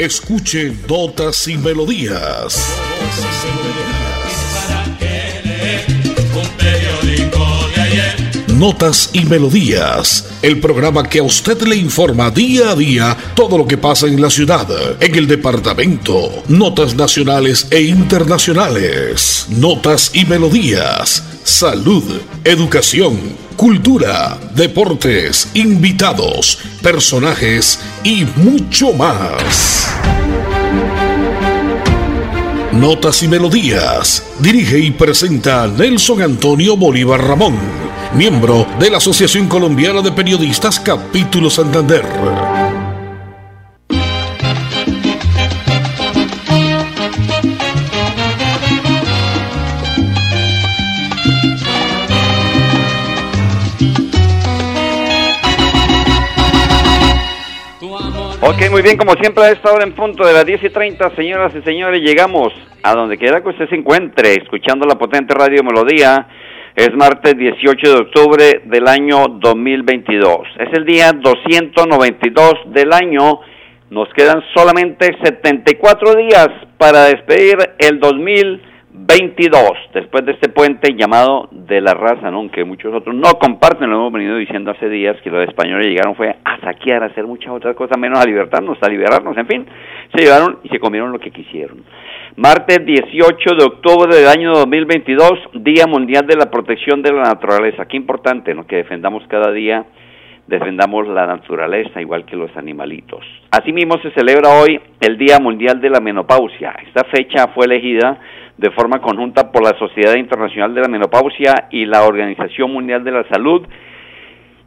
Escuche Notas y Melodías. Notas y Melodías, el programa que a usted le informa día a día todo lo que pasa en la ciudad, en el departamento, notas nacionales e internacionales, notas y melodías, salud, educación, cultura, deportes, invitados, personajes y mucho más. Notas y Melodías. Dirige y presenta Nelson Antonio Bolívar Ramón, miembro de la Asociación Colombiana de Periodistas Capítulo Santander. Ok, muy bien, como siempre a esta hora en punto de las 10 y 30, señoras y señores, llegamos a donde quiera que usted se encuentre, escuchando la potente radio Melodía. Es martes 18 de octubre del año 2022. Es el día 292 del año. Nos quedan solamente 74 días para despedir el 2022, después de este puente llamado de la raza, ¿no? aunque muchos otros no comparten, lo hemos venido diciendo hace días, que los españoles llegaron fue a saquear, a hacer muchas otras cosas, menos a libertarnos, a liberarnos, en fin, se llevaron y se comieron lo que quisieron. Martes 18 de octubre del año 2022, Día Mundial de la Protección de la Naturaleza. Qué importante, ¿no? Que defendamos cada día, defendamos la naturaleza igual que los animalitos. Asimismo se celebra hoy el Día Mundial de la Menopausia. Esta fecha fue elegida de forma conjunta por la Sociedad Internacional de la Menopausia y la Organización Mundial de la Salud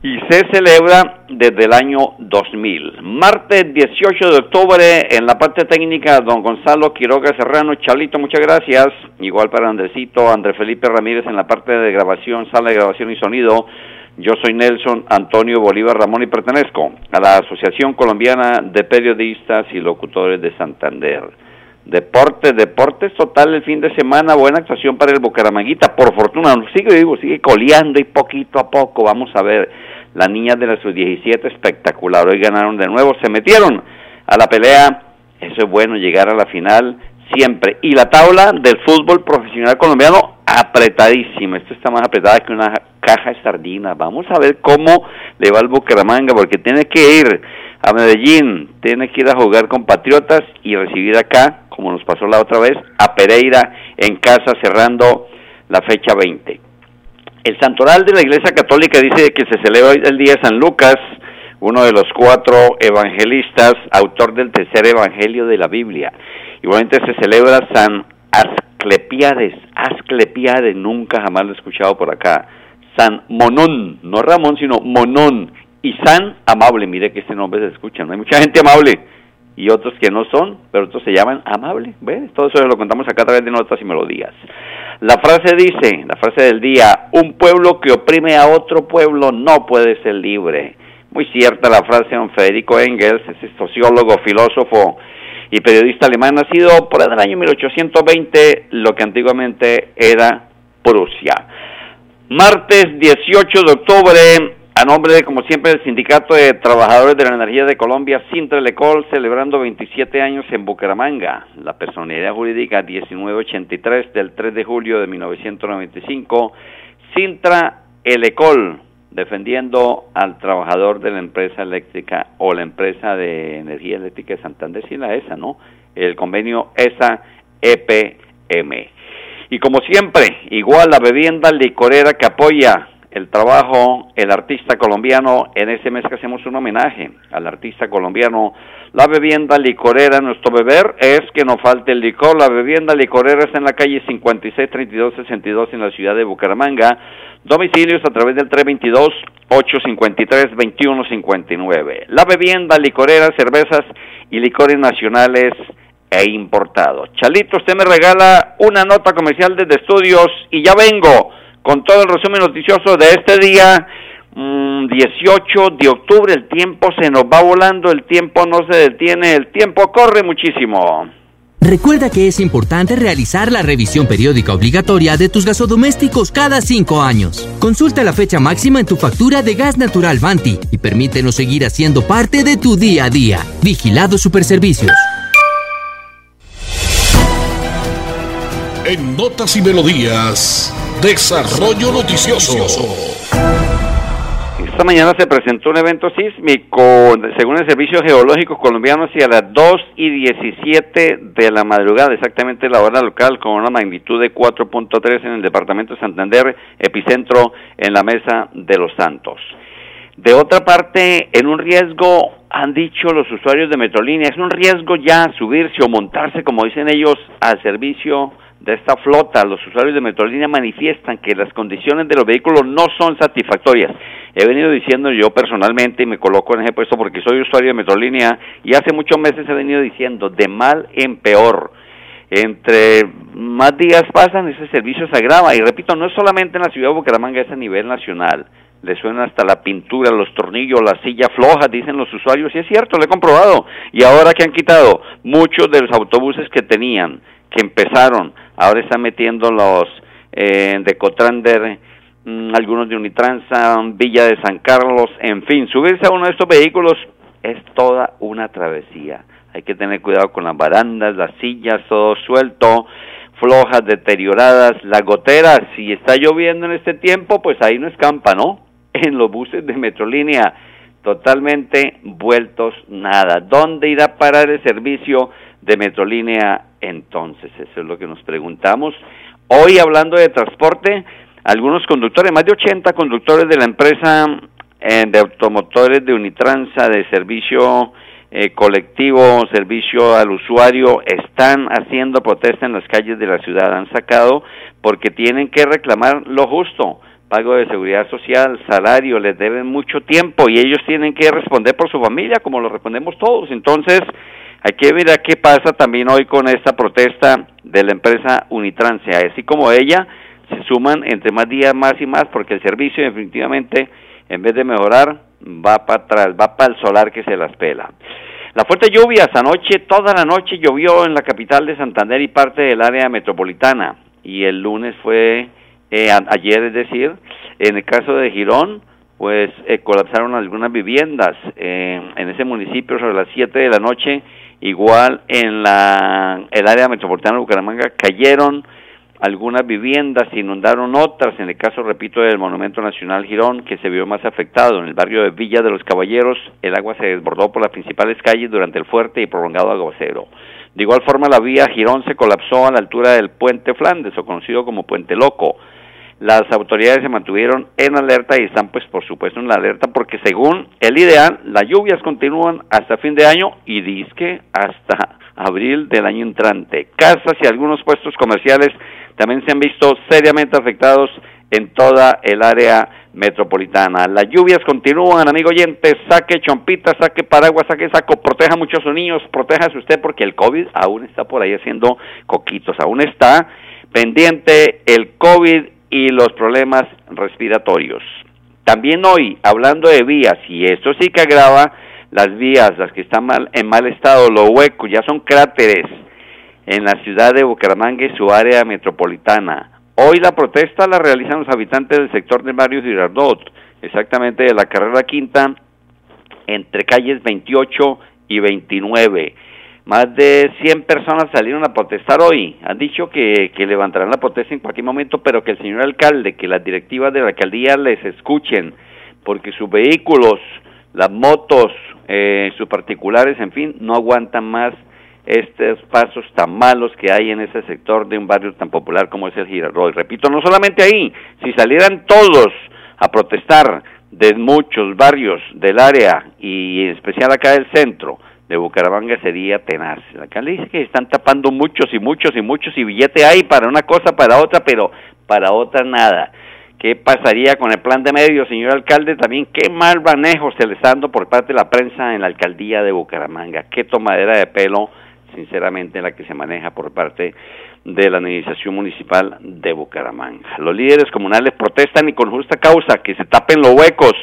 y se celebra desde el año 2000. Martes 18 de octubre, en la parte técnica, don Gonzalo Quiroga Serrano. Chalito, muchas gracias. Igual para Andresito, André Felipe Ramírez en la parte de grabación, sala de grabación y sonido. Yo soy Nelson Antonio Bolívar Ramón y pertenezco a la Asociación Colombiana de Periodistas y Locutores de Santander. Deportes, deportes total el fin de semana, buena actuación para el Bucaramanguita, por fortuna, sigue digo, sigue coleando y poquito a poco, vamos a ver, las niñas de la sub-17 espectacular, hoy ganaron de nuevo, se metieron a la pelea, eso es bueno, llegar a la final siempre, y la tabla del fútbol profesional colombiano apretadísima, esto está más apretada que una caja de sardinas, vamos a ver cómo le va al Bucaramanga, porque tiene que ir a Medellín, tiene que ir a jugar con Patriotas y recibir acá como nos pasó la otra vez, a Pereira en casa cerrando la fecha 20. El santoral de la Iglesia Católica dice que se celebra hoy el día de San Lucas, uno de los cuatro evangelistas, autor del tercer evangelio de la Biblia. Igualmente se celebra San Asclepiades, Asclepiades, nunca jamás lo he escuchado por acá. San Monón, no Ramón, sino Monón. Y San Amable, mire que este nombre se escucha, no hay mucha gente amable y otros que no son, pero otros se llaman amable. ¿Ves? Todo eso lo contamos acá a través de notas y melodías. La frase dice, la frase del día, un pueblo que oprime a otro pueblo no puede ser libre. Muy cierta la frase de don Federico Engels, ese sociólogo, filósofo y periodista alemán, nacido por el año 1820, lo que antiguamente era Prusia. Martes 18 de octubre, a nombre de, como siempre, del Sindicato de Trabajadores de la Energía de Colombia, Sintra-Lecol, celebrando 27 años en Bucaramanga. La personalidad jurídica 1983 del 3 de julio de 1995. Sintra Elecol, defendiendo al trabajador de la empresa eléctrica o la empresa de energía eléctrica de Santander, sí la ESA, ¿no? El convenio ESA-EPM. Y como siempre, igual la bebienda licorera que apoya el trabajo, el artista colombiano, en ese mes que hacemos un homenaje al artista colombiano, la bebienda licorera, nuestro beber es que no falte el licor, la bebienda licorera está en la calle 563262 en la ciudad de Bucaramanga, domicilios a través del 322-853-2159. La bebienda licorera, cervezas y licores nacionales e importados. Chalito, usted me regala una nota comercial desde estudios y ya vengo con todo el resumen noticioso de este día, mm, 18 de octubre. El tiempo se nos va volando, el tiempo no se detiene, el tiempo corre muchísimo. Recuerda que es importante realizar la revisión periódica obligatoria de tus gasodomésticos cada cinco años. Consulta la fecha máxima en tu factura de gas natural Banti y permítenos seguir haciendo parte de tu día a día. Vigilado Superservicios. En Notas y Melodías. Desarrollo Noticioso. Esta mañana se presentó un evento sísmico, según el Servicio Geológico Colombiano, hacia las 2 y 17 de la madrugada, exactamente la hora local, con una magnitud de 4.3 en el departamento de Santander, epicentro en la Mesa de los Santos. De otra parte, en un riesgo, han dicho los usuarios de Metrolínea, es un riesgo ya subirse o montarse, como dicen ellos, al servicio de esta flota, los usuarios de Metrolínea manifiestan que las condiciones de los vehículos no son satisfactorias. He venido diciendo yo personalmente, y me coloco en ese puesto porque soy usuario de Metrolínea, y hace muchos meses he venido diciendo, de mal en peor. Entre más días pasan, ese servicio se agrava. Y repito, no es solamente en la ciudad de Bucaramanga, es a nivel nacional. Le suena hasta la pintura, los tornillos, la silla floja, dicen los usuarios, y es cierto, lo he comprobado. Y ahora que han quitado muchos de los autobuses que tenían, que empezaron ahora están metiendo los eh, de Cotrander, mm, algunos de Unitransa, Villa de San Carlos, en fin, subirse a uno de estos vehículos es toda una travesía. Hay que tener cuidado con las barandas, las sillas, todo suelto, flojas, deterioradas, la gotera, si está lloviendo en este tiempo, pues ahí no escampa, ¿no? En los buses de Metrolínea, totalmente vueltos nada. ¿Dónde irá a parar el servicio de Metrolínea entonces? Eso es lo que nos preguntamos. Hoy hablando de transporte, algunos conductores, más de 80 conductores de la empresa eh, de automotores de Unitransa de servicio eh, colectivo, servicio al usuario, están haciendo protesta en las calles de la ciudad. Han sacado porque tienen que reclamar lo justo pago de seguridad social, salario, les deben mucho tiempo y ellos tienen que responder por su familia como lo respondemos todos. Entonces, hay que ver qué pasa también hoy con esta protesta de la empresa Unitrancia. Así como ella, se suman entre más días más y más porque el servicio definitivamente, en vez de mejorar, va para atrás, va para el solar que se las pela. La fuerte lluvia, anoche, toda la noche llovió en la capital de Santander y parte del área metropolitana. Y el lunes fue, eh, ayer es decir, en el caso de Girón, pues eh, colapsaron algunas viviendas eh, en ese municipio sobre las 7 de la noche Igual en la, el área metropolitana de Bucaramanga cayeron algunas viviendas, inundaron otras, en el caso, repito, del Monumento Nacional Girón, que se vio más afectado. En el barrio de Villa de los Caballeros, el agua se desbordó por las principales calles durante el fuerte y prolongado aguacero. De igual forma, la vía Girón se colapsó a la altura del Puente Flandes, o conocido como Puente Loco. Las autoridades se mantuvieron en alerta y están pues por supuesto en la alerta porque según el ideal las lluvias continúan hasta fin de año y disque hasta abril del año entrante. Casas y algunos puestos comerciales también se han visto seriamente afectados en toda el área metropolitana. Las lluvias continúan, amigo oyente, saque chompita, saque paraguas, saque saco, proteja mucho a sus niños, protéjase usted porque el COVID aún está por ahí haciendo coquitos, aún está pendiente el COVID y los problemas respiratorios. También hoy, hablando de vías, y esto sí que agrava las vías, las que están mal, en mal estado, los huecos, ya son cráteres en la ciudad de Bucaramanga su área metropolitana. Hoy la protesta la realizan los habitantes del sector del barrio Girardot, exactamente de la carrera quinta, entre calles 28 y 29. Más de 100 personas salieron a protestar hoy. Han dicho que, que, levantarán la protesta en cualquier momento, pero que el señor alcalde, que las directivas de la alcaldía les escuchen, porque sus vehículos, las motos, eh, sus particulares, en fin, no aguantan más estos pasos tan malos que hay en ese sector de un barrio tan popular como es el Girardot. repito, no solamente ahí, si salieran todos a protestar de muchos barrios del área y en especial acá del centro, de Bucaramanga sería tenaz. La alcalde dice que están tapando muchos y muchos y muchos y billete hay para una cosa, para otra, pero para otra nada. ¿Qué pasaría con el plan de medios, señor alcalde? También, ¿qué mal manejo se le está dando por parte de la prensa en la alcaldía de Bucaramanga? ¿Qué tomadera de pelo, sinceramente, la que se maneja por parte de la administración municipal de Bucaramanga? Los líderes comunales protestan y con justa causa que se tapen los huecos,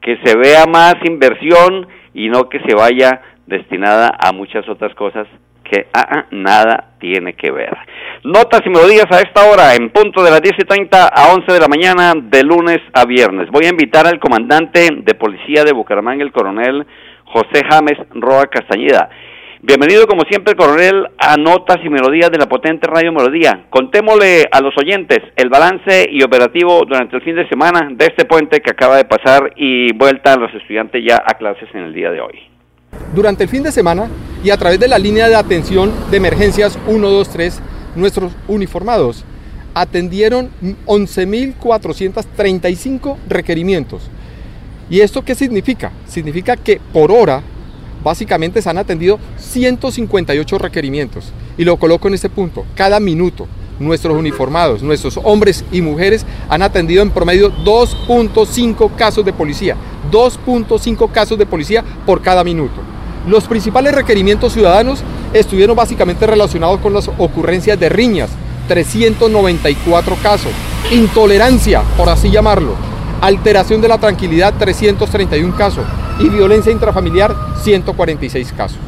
que se vea más inversión y no que se vaya destinada a muchas otras cosas que ah, ah, nada tiene que ver. Notas y melodías a esta hora, en punto de las 10 y 30 a 11 de la mañana, de lunes a viernes. Voy a invitar al comandante de policía de Bucaramanga, el coronel José James Roa Castañeda. Bienvenido como siempre, coronel, a Notas y Melodías de la potente Radio Melodía. Contémosle a los oyentes el balance y operativo durante el fin de semana de este puente que acaba de pasar y vuelta a los estudiantes ya a clases en el día de hoy. Durante el fin de semana y a través de la línea de atención de emergencias 123, nuestros uniformados atendieron 11.435 requerimientos. ¿Y esto qué significa? Significa que por hora básicamente se han atendido 158 requerimientos. Y lo coloco en este punto, cada minuto nuestros uniformados, nuestros hombres y mujeres han atendido en promedio 2.5 casos de policía. 2.5 casos de policía por cada minuto. Los principales requerimientos ciudadanos estuvieron básicamente relacionados con las ocurrencias de riñas, 394 casos. Intolerancia, por así llamarlo. Alteración de la tranquilidad, 331 casos. Y violencia intrafamiliar, 146 casos.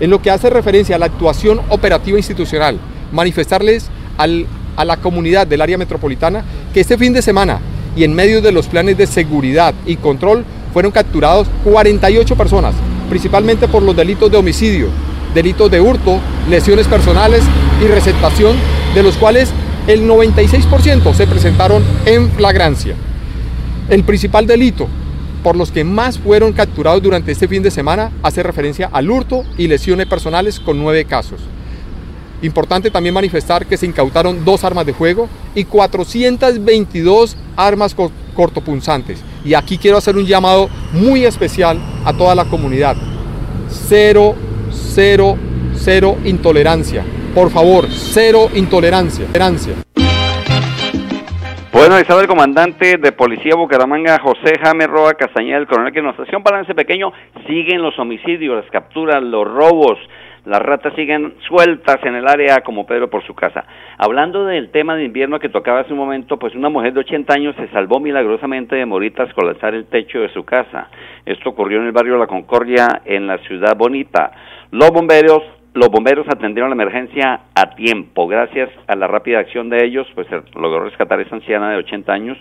En lo que hace referencia a la actuación operativa institucional, manifestarles a la comunidad del área metropolitana que este fin de semana y en medio de los planes de seguridad y control fueron capturados 48 personas, principalmente por los delitos de homicidio, delitos de hurto, lesiones personales y receptación, de los cuales el 96% se presentaron en flagrancia. El principal delito por los que más fueron capturados durante este fin de semana hace referencia al hurto y lesiones personales con nueve casos. Importante también manifestar que se incautaron dos armas de fuego y 422 armas cortopunzantes. Y aquí quiero hacer un llamado muy especial a toda la comunidad. Cero, cero, cero intolerancia. Por favor, cero intolerancia. Bueno, estaba el comandante de Policía Bucaramanga, José Jaime Roa Castañeda, el coronel que nos hacía un balance pequeño. Siguen los homicidios, las capturas, los robos, las ratas siguen sueltas en el área como Pedro por su casa. Hablando del tema de invierno que tocaba hace un momento, pues una mujer de 80 años se salvó milagrosamente de morir tras colapsar el techo de su casa. Esto ocurrió en el barrio La Concordia, en la ciudad bonita. Los bomberos los bomberos atendieron la emergencia a tiempo. Gracias a la rápida acción de ellos, pues se logró rescatar a esa anciana de 80 años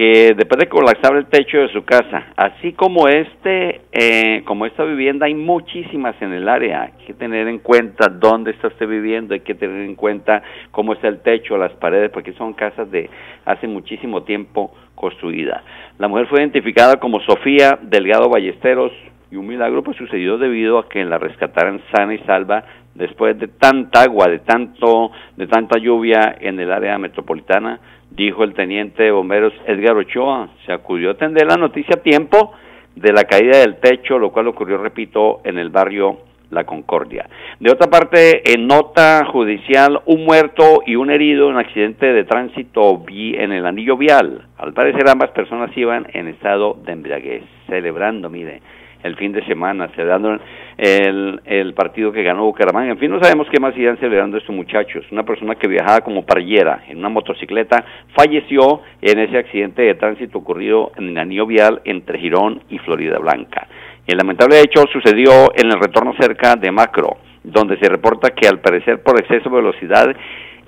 que después de colapsar el techo de su casa, así como este, eh, como esta vivienda, hay muchísimas en el área. Hay que tener en cuenta dónde está usted viviendo, hay que tener en cuenta cómo está el techo, las paredes, porque son casas de hace muchísimo tiempo construidas. La mujer fue identificada como Sofía Delgado Ballesteros y un milagro pues sucedió debido a que la rescataran sana y salva después de tanta agua, de tanto, de tanta lluvia en el área metropolitana dijo el teniente de bomberos Edgar Ochoa. Se acudió a atender la noticia a tiempo de la caída del techo, lo cual ocurrió, repito, en el barrio La Concordia. De otra parte, en nota judicial, un muerto y un herido en un accidente de tránsito en el anillo vial. Al parecer ambas personas iban en estado de embriaguez, celebrando, mire, el fin de semana, celebrando el, el partido que ganó Bucaramanga. En fin, no sabemos qué más irán celebrando estos muchachos. Una persona que viajaba como parrillera en una motocicleta falleció en ese accidente de tránsito ocurrido en el anillo vial entre Girón y Florida Blanca. El lamentable hecho sucedió en el retorno cerca de Macro, donde se reporta que al parecer por exceso de velocidad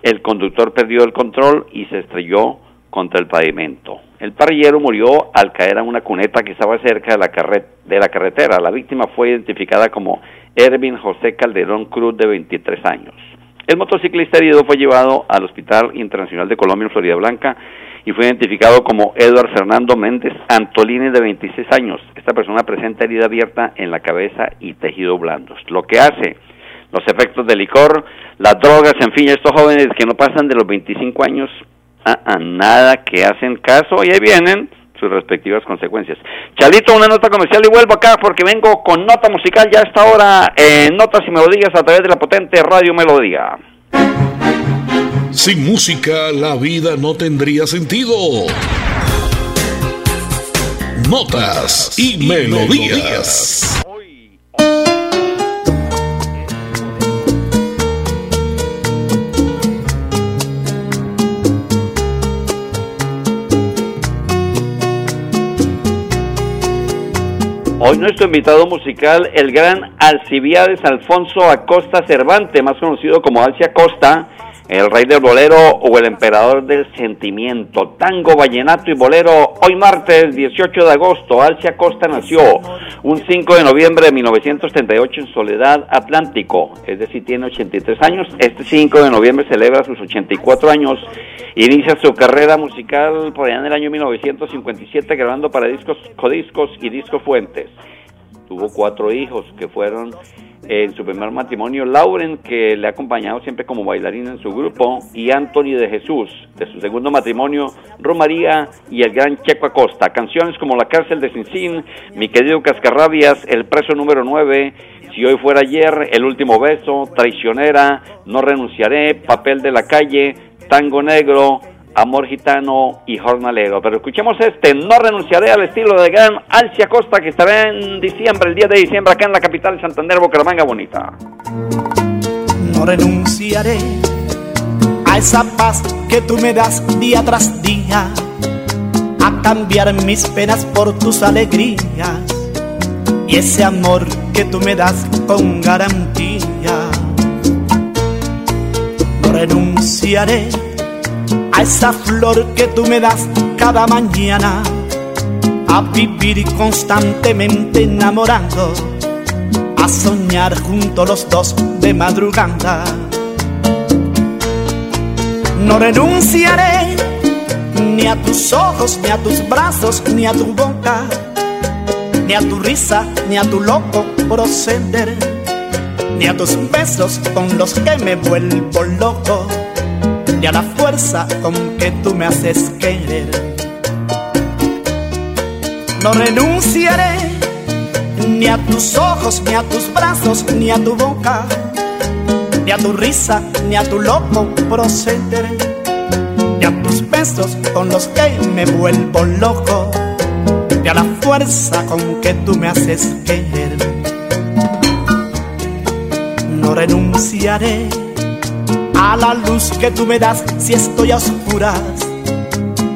el conductor perdió el control y se estrelló contra el pavimento. El parrillero murió al caer a una cuneta que estaba cerca de la, de la carretera. La víctima fue identificada como Ervin José Calderón Cruz, de 23 años. El motociclista herido fue llevado al Hospital Internacional de Colombia en Florida Blanca y fue identificado como Eduard Fernando Méndez Antolini, de 26 años. Esta persona presenta herida abierta en la cabeza y tejido blandos. Lo que hace los efectos del licor, las drogas, en fin, estos jóvenes que no pasan de los 25 años a nada que hacen caso y ahí vienen sus respectivas consecuencias. Chalito, una nota comercial y vuelvo acá porque vengo con nota musical ya a esta hora en Notas y Melodías a través de la potente Radio Melodía. Sin música la vida no tendría sentido. Notas y, melodías. Hoy nuestro invitado musical, el gran Alcibiades Alfonso Acosta Cervante, más conocido como Alci Acosta, el rey del bolero o el emperador del sentimiento. Tango, vallenato y bolero. Hoy martes 18 de agosto, Alcia Costa nació un 5 de noviembre de 1938 en Soledad Atlántico, es decir, tiene 83 años. Este 5 de noviembre celebra sus 84 años. Inicia su carrera musical por allá en el año 1957 grabando para discos Codiscos y Disco Fuentes. Tuvo cuatro hijos que fueron en su primer matrimonio, Lauren, que le ha acompañado siempre como bailarina en su grupo, y Anthony de Jesús, de su segundo matrimonio, Romaría y el gran Checo Acosta. Canciones como La cárcel de Cincín, Mi querido Cascarrabias, El preso número 9, Si hoy fuera ayer, El último beso, Traicionera, No renunciaré, Papel de la calle, Tango negro, Amor Gitano y Jornalero. Pero escuchemos este, no renunciaré al estilo de gran Alcia Costa que estará en diciembre, el día de diciembre acá en la capital de Santander, Bucaramanga Bonita. No renunciaré a esa paz que tú me das día tras día, a cambiar mis penas por tus alegrías y ese amor que tú me das con garantía. No renunciaré esa flor que tú me das cada mañana, a vivir constantemente enamorando, a soñar juntos los dos de madrugada. No renunciaré ni a tus ojos, ni a tus brazos, ni a tu boca, ni a tu risa, ni a tu loco proceder, ni a tus besos con los que me vuelvo loco y a la fuerza con que tú me haces querer. No renunciaré ni a tus ojos, ni a tus brazos, ni a tu boca, ni a tu risa, ni a tu loco proceder, ni a tus besos con los que me vuelvo loco, ni a la fuerza con que tú me haces querer. No renunciaré a la luz que tú me das si estoy a oscuras,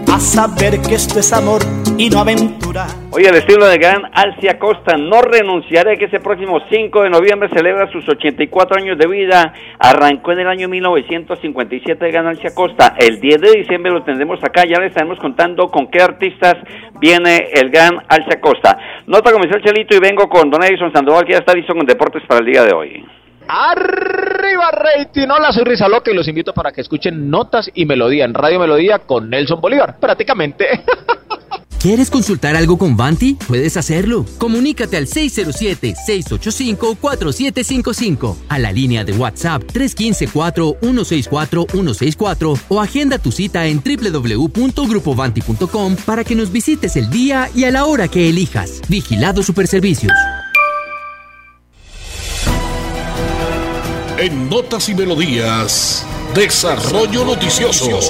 a saber que esto es amor y no aventura. Oye, el estilo de gran Alcia Costa, no renunciaré que ese próximo 5 de noviembre celebra sus 84 años de vida. Arrancó en el año 1957 de gran Alcia Costa. El 10 de diciembre lo tendremos acá, ya le estaremos contando con qué artistas viene el gran Alcia Costa. Nota comercial Chelito y vengo con Don Edison Sandoval que ya está listo con deportes para el día de hoy. Arriba rating, hola soy Risa Loca y los invito para que escuchen Notas y Melodía en Radio Melodía con Nelson Bolívar, prácticamente. ¿Quieres consultar algo con Vanti? Puedes hacerlo. Comunícate al 607-685-4755, a la línea de WhatsApp 315-4164-164 o agenda tu cita en www.grupovanti.com para que nos visites el día y a la hora que elijas. Vigilado Superservicios. En Notas y Melodías, Desarrollo Noticioso.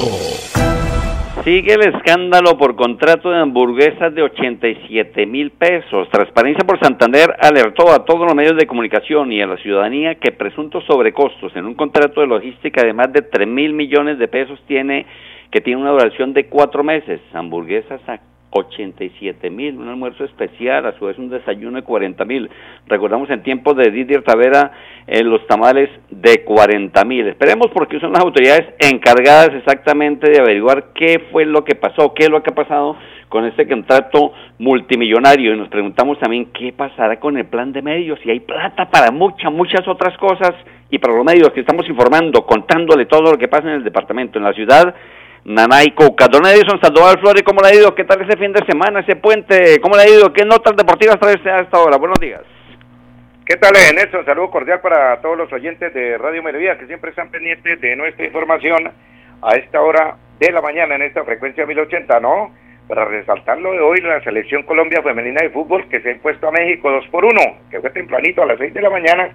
Sigue el escándalo por contrato de hamburguesas de 87 mil pesos. Transparencia por Santander alertó a todos los medios de comunicación y a la ciudadanía que presuntos sobrecostos en un contrato de logística de más de 3 mil millones de pesos tiene que tiene una duración de cuatro meses. Hamburguesas a 87 mil, un almuerzo especial, a su vez un desayuno de 40 mil. Recordamos en tiempos de Didier Tavera eh, los tamales de 40 mil. Esperemos porque son las autoridades encargadas exactamente de averiguar qué fue lo que pasó, qué es lo que ha pasado con este contrato multimillonario y nos preguntamos también qué pasará con el plan de medios, si hay plata para muchas, muchas otras cosas y para los medios que estamos informando, contándole todo lo que pasa en el departamento, en la ciudad Nanay Cuca. Don Edison Sandoval Flores, ¿cómo le ha ido? ¿Qué tal ese fin de semana, ese puente? ¿Cómo le ha ido? ¿Qué notas deportivas trae a esta hora? Buenos días. ¿Qué tal, eh, Nelson? Saludo cordial para todos los oyentes de Radio Melodía que siempre están pendientes de nuestra información a esta hora de la mañana en esta frecuencia 1080, ¿no? Para resaltar lo de hoy, la selección Colombia femenina de fútbol que se ha impuesto a México 2 por 1, que fue tempranito a las 6 de la mañana,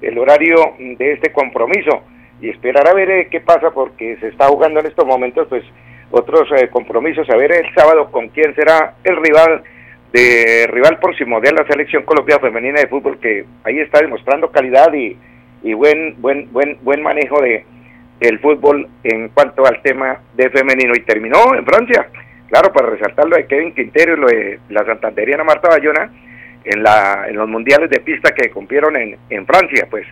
el horario de este compromiso y esperar a ver eh, qué pasa porque se está jugando en estos momentos pues otros eh, compromisos, a ver el sábado con quién será el rival de rival próximo de la selección Colombia femenina de fútbol que ahí está demostrando calidad y, y buen buen buen buen manejo de el fútbol en cuanto al tema de femenino. Y terminó en Francia. Claro para resaltar lo de Kevin Quintero y lo de la santanderiana Marta Bayona en la en los mundiales de pista que cumplieron en, en Francia pues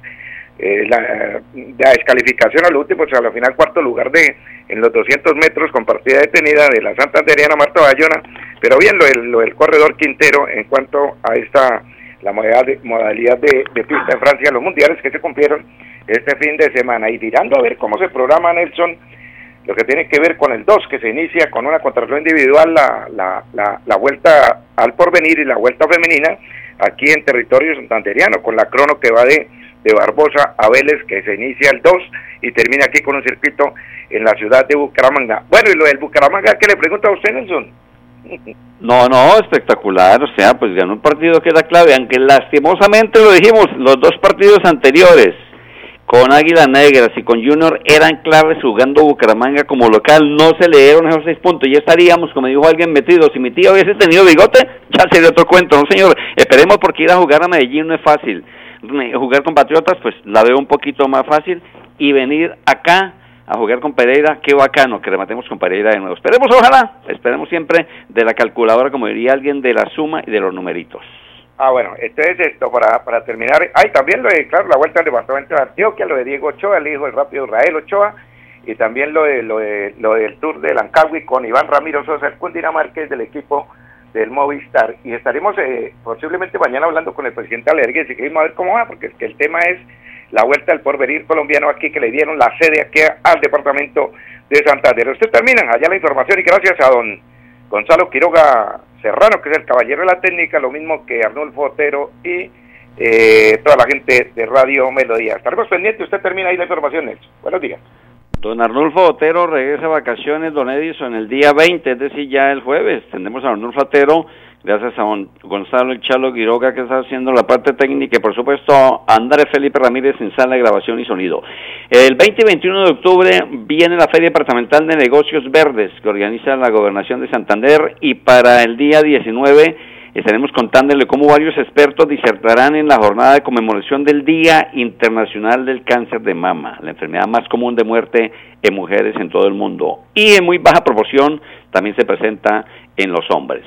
eh, la, descalificación a lo último, o sea, al final cuarto lugar de en los 200 metros con partida detenida de la Santanderiana Marta Bayona, pero bien lo del, corredor Quintero en cuanto a esta la modalidad de, modalidad de, pista en Francia, los mundiales que se cumplieron este fin de semana. Y tirando a ver cómo se programa Nelson lo que tiene que ver con el 2 que se inicia con una contratación individual la, la, la, la vuelta al porvenir y la vuelta femenina aquí en territorio santanderiano con la crono que va de de Barbosa a Vélez, que se inicia el 2 y termina aquí con un circuito en la ciudad de Bucaramanga. Bueno, y lo del Bucaramanga, ¿qué le pregunta a usted, Nelson? No, no, espectacular, o sea, pues ganó un partido que era clave, aunque lastimosamente lo dijimos, los dos partidos anteriores con Águila Negras y con Junior eran claves jugando Bucaramanga como local, no se le dieron esos seis puntos, ya estaríamos, como dijo alguien, metidos, si mi tío hubiese tenido bigote, ya sería otro cuento, no señor, esperemos porque ir a jugar a Medellín no es fácil, jugar con Patriotas, pues la veo un poquito más fácil. Y venir acá a jugar con Pereira, qué bacano que rematemos con Pereira de nuevo. Esperemos, ojalá, esperemos siempre de la calculadora, como diría alguien, de la suma y de los numeritos. Ah, bueno, entonces esto, para, para terminar, hay también lo de, claro, la vuelta al departamento de Antioquia, lo de Diego Ochoa, el hijo del rápido Israel Ochoa, y también lo de lo, de, lo del Tour de Lancagui con Iván Ramiro Sosa, el cundinamarqués del equipo del Movistar y estaremos eh, posiblemente mañana hablando con el presidente Alergue y queremos a ver cómo va, porque el tema es la vuelta al porvenir colombiano aquí que le dieron la sede aquí al departamento de Santander. Usted termina allá la información y gracias a don Gonzalo Quiroga Serrano, que es el caballero de la técnica, lo mismo que Arnulfo Otero y eh, toda la gente de Radio Melodía. Estaremos pendientes, usted termina ahí la información, Buenos días. Don Arnulfo Otero regresa a vacaciones, don Edison, el día 20, es decir, ya el jueves. Tendremos a Arnulfo Otero, gracias a don Gonzalo Chalo Quiroga, que está haciendo la parte técnica, y por supuesto a Andrés Felipe Ramírez en sala de grabación y sonido. El 20 y 21 de octubre viene la Feria Departamental de Negocios Verdes, que organiza la Gobernación de Santander, y para el día 19 estaremos contándole cómo varios expertos disertarán en la jornada de conmemoración del Día Internacional del Cáncer de Mama, la enfermedad más común de muerte en mujeres en todo el mundo y en muy baja proporción también se presenta en los hombres.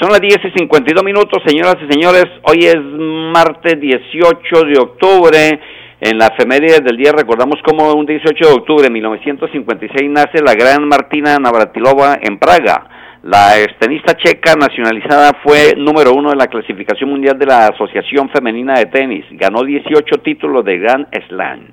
Son las 10 y 52 minutos, señoras y señores, hoy es martes 18 de octubre. En la efeméride del día recordamos cómo un 18 de octubre de 1956 nace la gran Martina Navratilova en Praga la tenista checa nacionalizada fue número uno en la clasificación mundial de la Asociación Femenina de Tenis. Ganó 18 títulos de Grand Slam.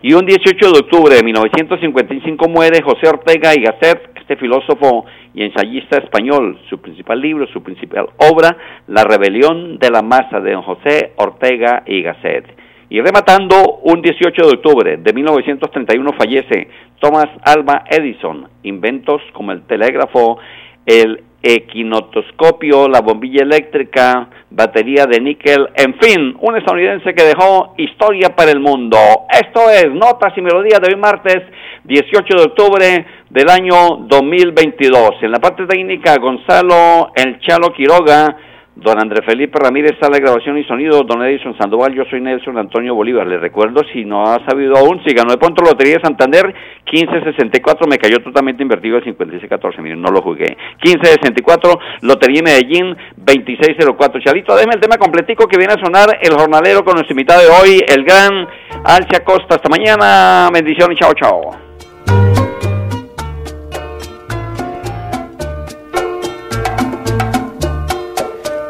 Y un 18 de octubre de 1955 muere José Ortega y Gasset, este filósofo y ensayista español. Su principal libro, su principal obra, La rebelión de la masa de José Ortega y Gasset. Y rematando, un 18 de octubre de 1931 fallece Thomas Alva Edison. Inventos como el telégrafo el equinotoscopio, la bombilla eléctrica, batería de níquel, en fin, un estadounidense que dejó historia para el mundo. Esto es Notas y Melodías de hoy martes 18 de octubre del año 2022. En la parte técnica, Gonzalo El Chalo Quiroga, Don Andrés Felipe Ramírez, de grabación y sonido. Don Edison Sandoval, yo soy Nelson Antonio Bolívar. Le recuerdo, si no ha sabido aún, si ganó de pronto Lotería de Santander, 1564, me cayó totalmente invertido el 5614, miren, no lo jugué. 1564, Lotería Medellín, 2604. Chalito, déjeme el tema completico que viene a sonar el jornalero con nuestro invitado de hoy, el gran Alcia Costa. Hasta mañana, bendiciones chao, chao.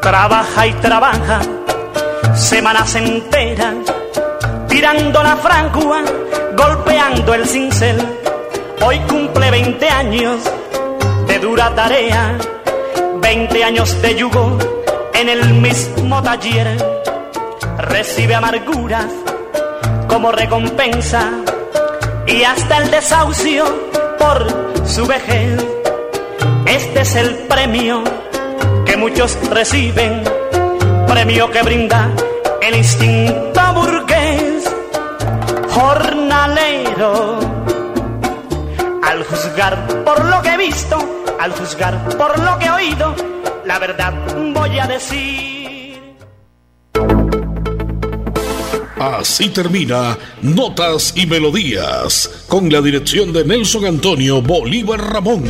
Trabaja y trabaja semanas enteras, tirando la frangua, golpeando el cincel. Hoy cumple 20 años de dura tarea, 20 años de yugo en el mismo taller. Recibe amarguras como recompensa y hasta el desahucio por su vejez. Este es el premio muchos reciben, premio que brinda el instinto burgués, jornalero. Al juzgar por lo que he visto, al juzgar por lo que he oído, la verdad voy a decir. Así termina Notas y Melodías, con la dirección de Nelson Antonio Bolívar Ramón.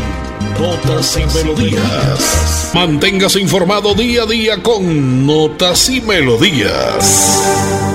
Notas y Melodías. Manténgase informado día a día con Notas y Melodías.